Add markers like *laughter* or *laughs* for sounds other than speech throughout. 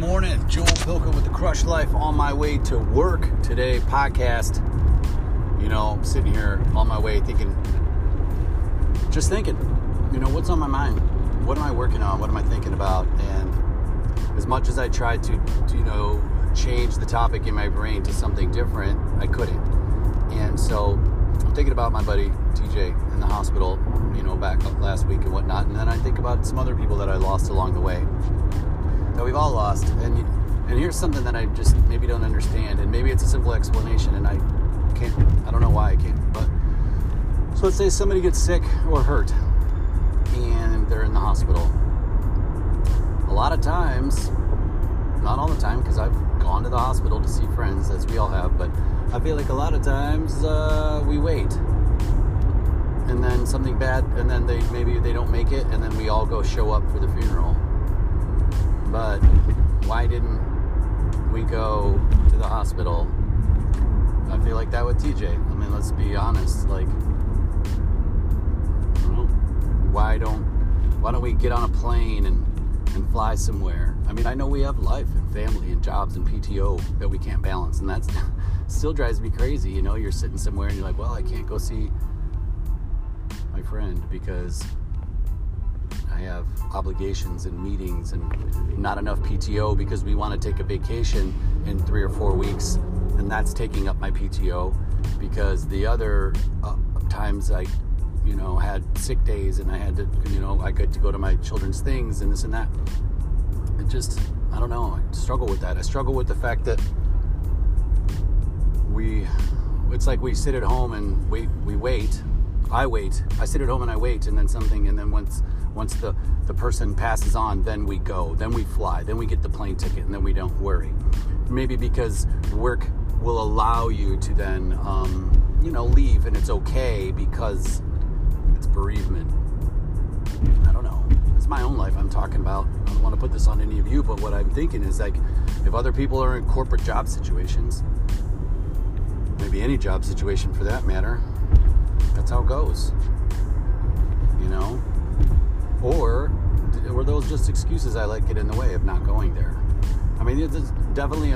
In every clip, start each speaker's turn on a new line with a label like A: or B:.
A: morning. Joel Pilka with the Crush Life on my way to work today podcast. You know, I'm sitting here on my way thinking, just thinking, you know, what's on my mind? What am I working on? What am I thinking about? And as much as I tried to, to you know, change the topic in my brain to something different, I couldn't. And so I'm thinking about my buddy TJ in the hospital, you know, back last week and whatnot. And then I think about some other people that I lost along the way that we've all lost. And and here's something that I just maybe don't understand, and maybe it's a simple explanation, and I can't. I don't know why I can't. But so let's say somebody gets sick or hurt, and they're in the hospital. A lot of times, not all the time, because I've gone to the hospital to see friends, as we all have, but I feel like a lot of times uh, we wait and then something bad, and then they maybe they don't make it, and then we all go show up for the funeral. But why didn't we go to the hospital? I feel like that with TJ. I mean, let's be honest. Like, why don't why don't we get on a plane and and fly somewhere? I mean, I know we have life and family and jobs and PTO that we can't balance, and that's *laughs* still drives me crazy. You know, you're sitting somewhere and you're like, well, I can't go see my friend because have obligations and meetings and not enough PTO because we want to take a vacation in three or four weeks, and that's taking up my PTO because the other uh, times I, you know, had sick days and I had to, you know, I got to go to my children's things and this and that. It just, I don't know, I struggle with that. I struggle with the fact that we, it's like we sit at home and wait, we wait. I wait. I sit at home and I wait, and then something, and then once once the, the person passes on, then we go, then we fly, then we get the plane ticket, and then we don't worry. Maybe because work will allow you to then, um, you know, leave and it's okay because it's bereavement. I don't know. It's my own life I'm talking about. I don't want to put this on any of you, but what I'm thinking is like if other people are in corporate job situations, maybe any job situation for that matter, that's how it goes. You know? Or were those just excuses I let get in the way of not going there? I mean, there's definitely,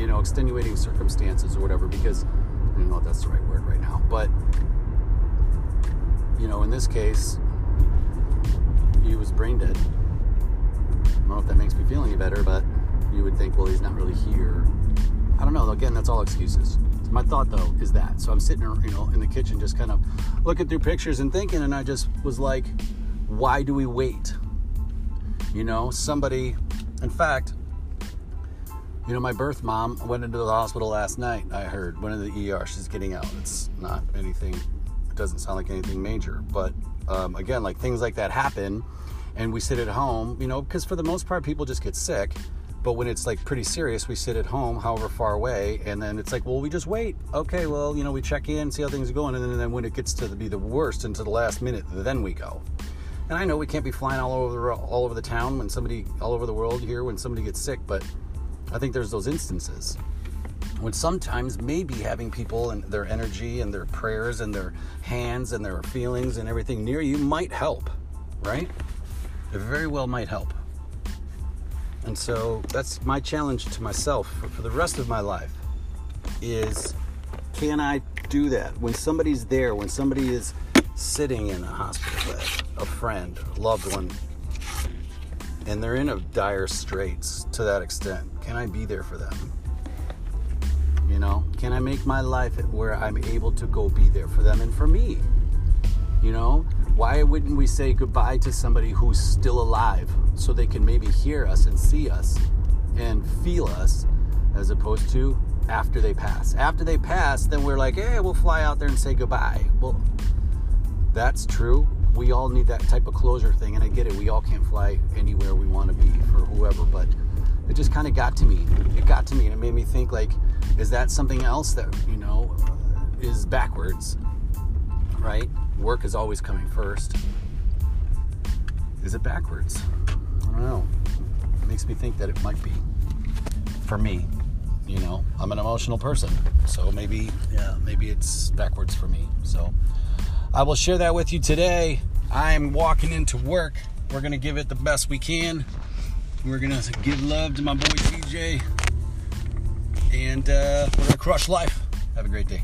A: you know, extenuating circumstances or whatever, because I don't know if that's the right word right now, but, you know, in this case, he was brain dead. I don't know if that makes me feel any better, but you would think, well, he's not really here. I don't know. Again, that's all excuses. My thought though is that. So I'm sitting, you know, in the kitchen, just kind of looking through pictures and thinking, and I just was like, why do we wait? You know, somebody, in fact, you know, my birth mom went into the hospital last night. I heard went into the ER. She's getting out. It's not anything. It doesn't sound like anything major. But um, again, like things like that happen, and we sit at home. You know, because for the most part, people just get sick. But when it's like pretty serious, we sit at home, however far away, and then it's like, well, we just wait. Okay, well, you know, we check in, see how things are going, and then, and then when it gets to be the worst, into the last minute, then we go. And I know we can't be flying all over the, all over the town when somebody all over the world here when somebody gets sick, but I think there's those instances when sometimes maybe having people and their energy and their prayers and their hands and their feelings and everything near you might help, right? It very well might help. And so that's my challenge to myself for, for the rest of my life is can I do that when somebody's there, when somebody is sitting in a hospital bed, a friend, a loved one, and they're in a dire straits to that extent. Can I be there for them? You know, can I make my life where I'm able to go be there for them and for me? You know, why wouldn't we say goodbye to somebody who's still alive so they can maybe hear us and see us and feel us as opposed to after they pass? After they pass, then we're like, hey, we'll fly out there and say goodbye. Well, that's true. We all need that type of closure thing, and I get it. We all can't fly anywhere we want to be for whoever, but it just kind of got to me. It got to me, and it made me think like, is that something else that you know is backwards, right? Work is always coming first. Is it backwards? I don't know. It makes me think that it might be for me. You know, I'm an emotional person, so maybe yeah, maybe it's backwards for me. So. I will share that with you today. I'm walking into work. We're to give it the best we can. We're gonna give love to my boy TJ, and uh, we're gonna crush life. Have a great day.